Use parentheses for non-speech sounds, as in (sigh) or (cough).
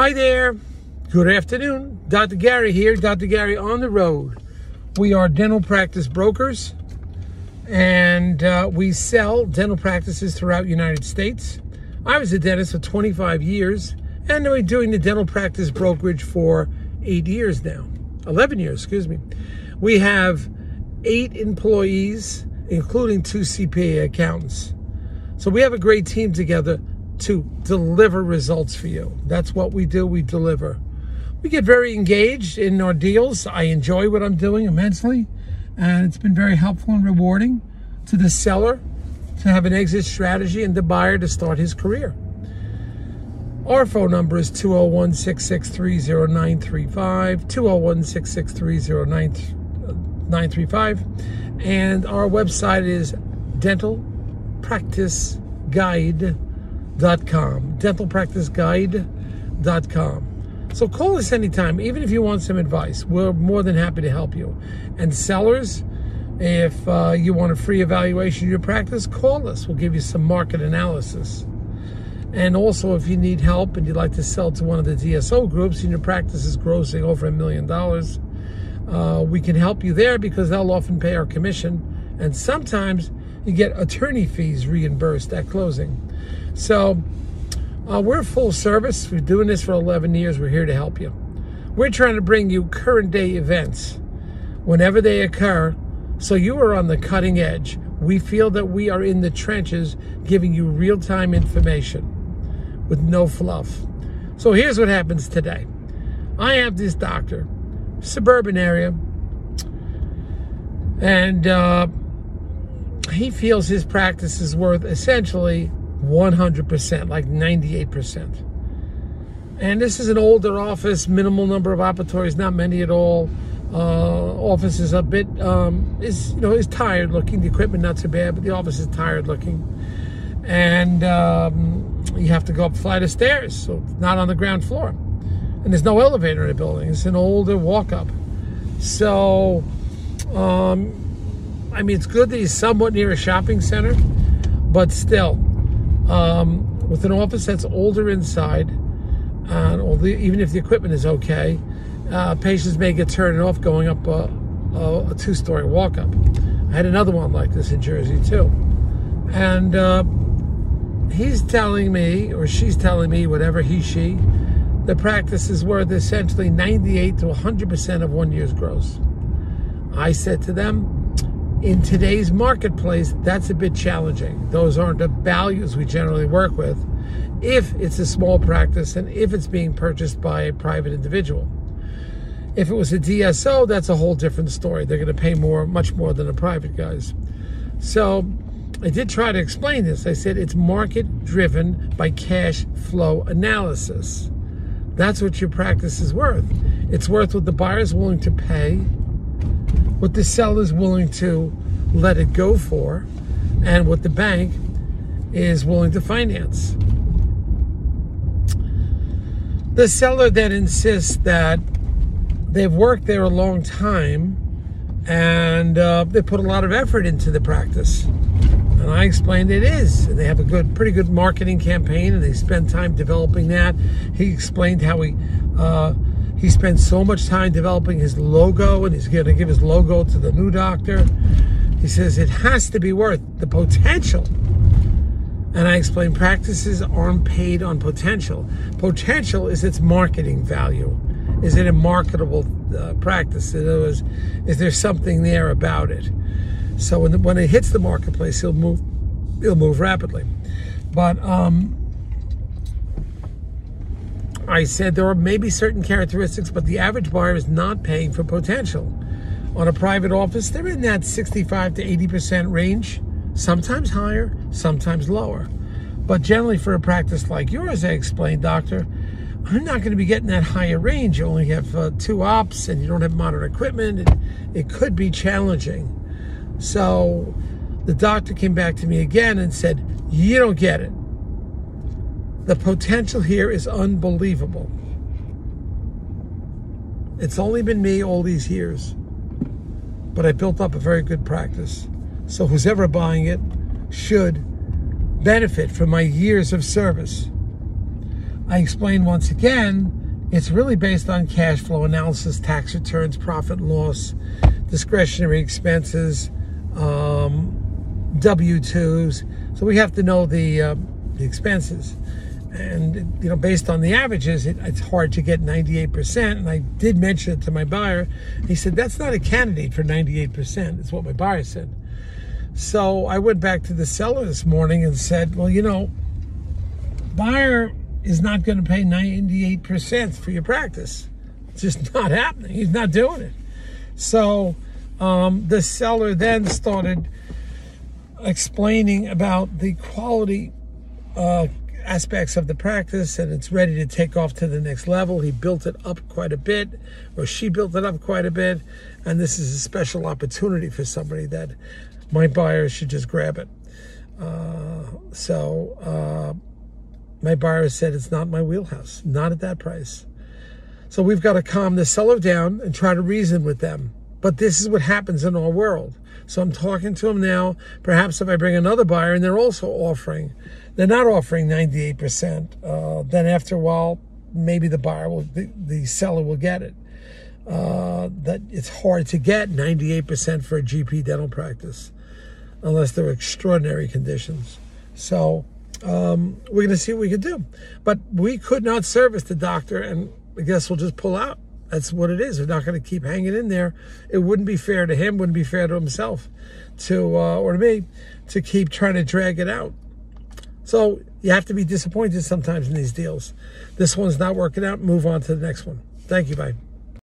Hi there. Good afternoon. Dr. Gary here. Dr. Gary on the road. We are dental practice brokers and uh, we sell dental practices throughout United States. I was a dentist for 25 years and been doing the dental practice brokerage for eight years now. 11 years, excuse me. We have eight employees, including two CPA accountants. So we have a great team together to deliver results for you. That's what we do, we deliver. We get very engaged in our deals. I enjoy what I'm doing immensely, and it's been very helpful and rewarding to the seller to have an exit strategy and the buyer to start his career. Our phone number is 201 663 0935, 201 663 0935, and our website is Dental Practice dentalpracticeguide.com. Dentalpracticeguide.com. So call us anytime, even if you want some advice. We're more than happy to help you. And sellers, if uh, you want a free evaluation of your practice, call us. We'll give you some market analysis. And also, if you need help and you'd like to sell to one of the DSO groups and your practice is grossing over a million dollars, uh, we can help you there because they'll often pay our commission. And sometimes you get attorney fees reimbursed at closing. So uh, we're full service. We're doing this for 11 years. We're here to help you. We're trying to bring you current day events whenever they occur so you are on the cutting edge. We feel that we are in the trenches giving you real time information with no fluff. So here's what happens today I have this doctor, suburban area, and uh, he feels his practice is worth essentially 100%, like 98%. And this is an older office, minimal number of operatories, not many at all. Uh, office is a bit um, is you know is tired looking. The equipment not too bad, but the office is tired looking, and um, you have to go up a flight of stairs, so not on the ground floor, and there's no elevator in the building. It's an older walk up, so um, I mean it's good that he's somewhat near a shopping center, but still, um, with an office that's older inside, and although, even if the equipment is okay uh, patients may get turned off going up a, a, a two story walk up. I had another one like this in Jersey too. And uh, he's telling me, or she's telling me, whatever he, she, the practice is worth essentially 98 to 100% of one year's gross. I said to them, in today's marketplace, that's a bit challenging. Those aren't the values we generally work with if it's a small practice and if it's being purchased by a private individual. If it was a DSO, that's a whole different story. They're going to pay more, much more than the private guys. So I did try to explain this. I said it's market driven by cash flow analysis. That's what your practice is worth. It's worth what the buyer is willing to pay, what the seller is willing to let it go for, and what the bank is willing to finance. The seller then insists that they've worked there a long time and uh, they put a lot of effort into the practice. And I explained it is. And they have a good, pretty good marketing campaign, and they spend time developing that. He explained how he uh, he spent so much time developing his logo, and he's going to give his logo to the new doctor. He says it has to be worth the potential. And I explained practices aren't paid on potential. Potential is its marketing value. Is it a marketable uh, practice? In other words, is there something there about it? So when, the, when it hits the marketplace, he'll move, he'll move rapidly. But um, I said there are maybe certain characteristics, but the average buyer is not paying for potential. On a private office, they're in that 65 to 80% range, sometimes higher, sometimes lower. But generally, for a practice like yours, I explained, doctor, I'm not going to be getting that higher range. You only have uh, two ops and you don't have modern equipment. It, it could be challenging. So the doctor came back to me again and said, You don't get it. The potential here is unbelievable. It's only been me all these years, but I built up a very good practice. So who's ever buying it should benefit from my years of service. I explained once again, it's really based on cash flow analysis, tax returns, profit loss, discretionary expenses, um, W-2s. So we have to know the, uh, the expenses. And, you know, based on the averages, it, it's hard to get 98%. And I did mention it to my buyer. He said, that's not a candidate for 98%. It's what my buyer said. So I went back to the seller this morning and said, well, you know, buyer is not going to pay 98% for your practice. It's just (laughs) not happening. He's not doing it. So um, the seller then started explaining about the quality uh, aspects of the practice and it's ready to take off to the next level. He built it up quite a bit, or she built it up quite a bit, and this is a special opportunity for somebody that my buyer should just grab it. Uh, so uh, my buyer said it's not my wheelhouse, not at that price. So we've got to calm the seller down and try to reason with them. But this is what happens in our world. So I'm talking to them now. Perhaps if I bring another buyer and they're also offering, they're not offering 98%, uh, then after a while, maybe the buyer will, the, the seller will get it. Uh, that it's hard to get 98% for a GP dental practice unless there are extraordinary conditions. So um, we're going to see what we can do. But we could not service the doctor, and I guess we'll just pull out. That's what it is. They're not going to keep hanging in there. It wouldn't be fair to him, wouldn't be fair to himself, to uh, or to me, to keep trying to drag it out. So you have to be disappointed sometimes in these deals. This one's not working out. Move on to the next one. Thank you. Bye.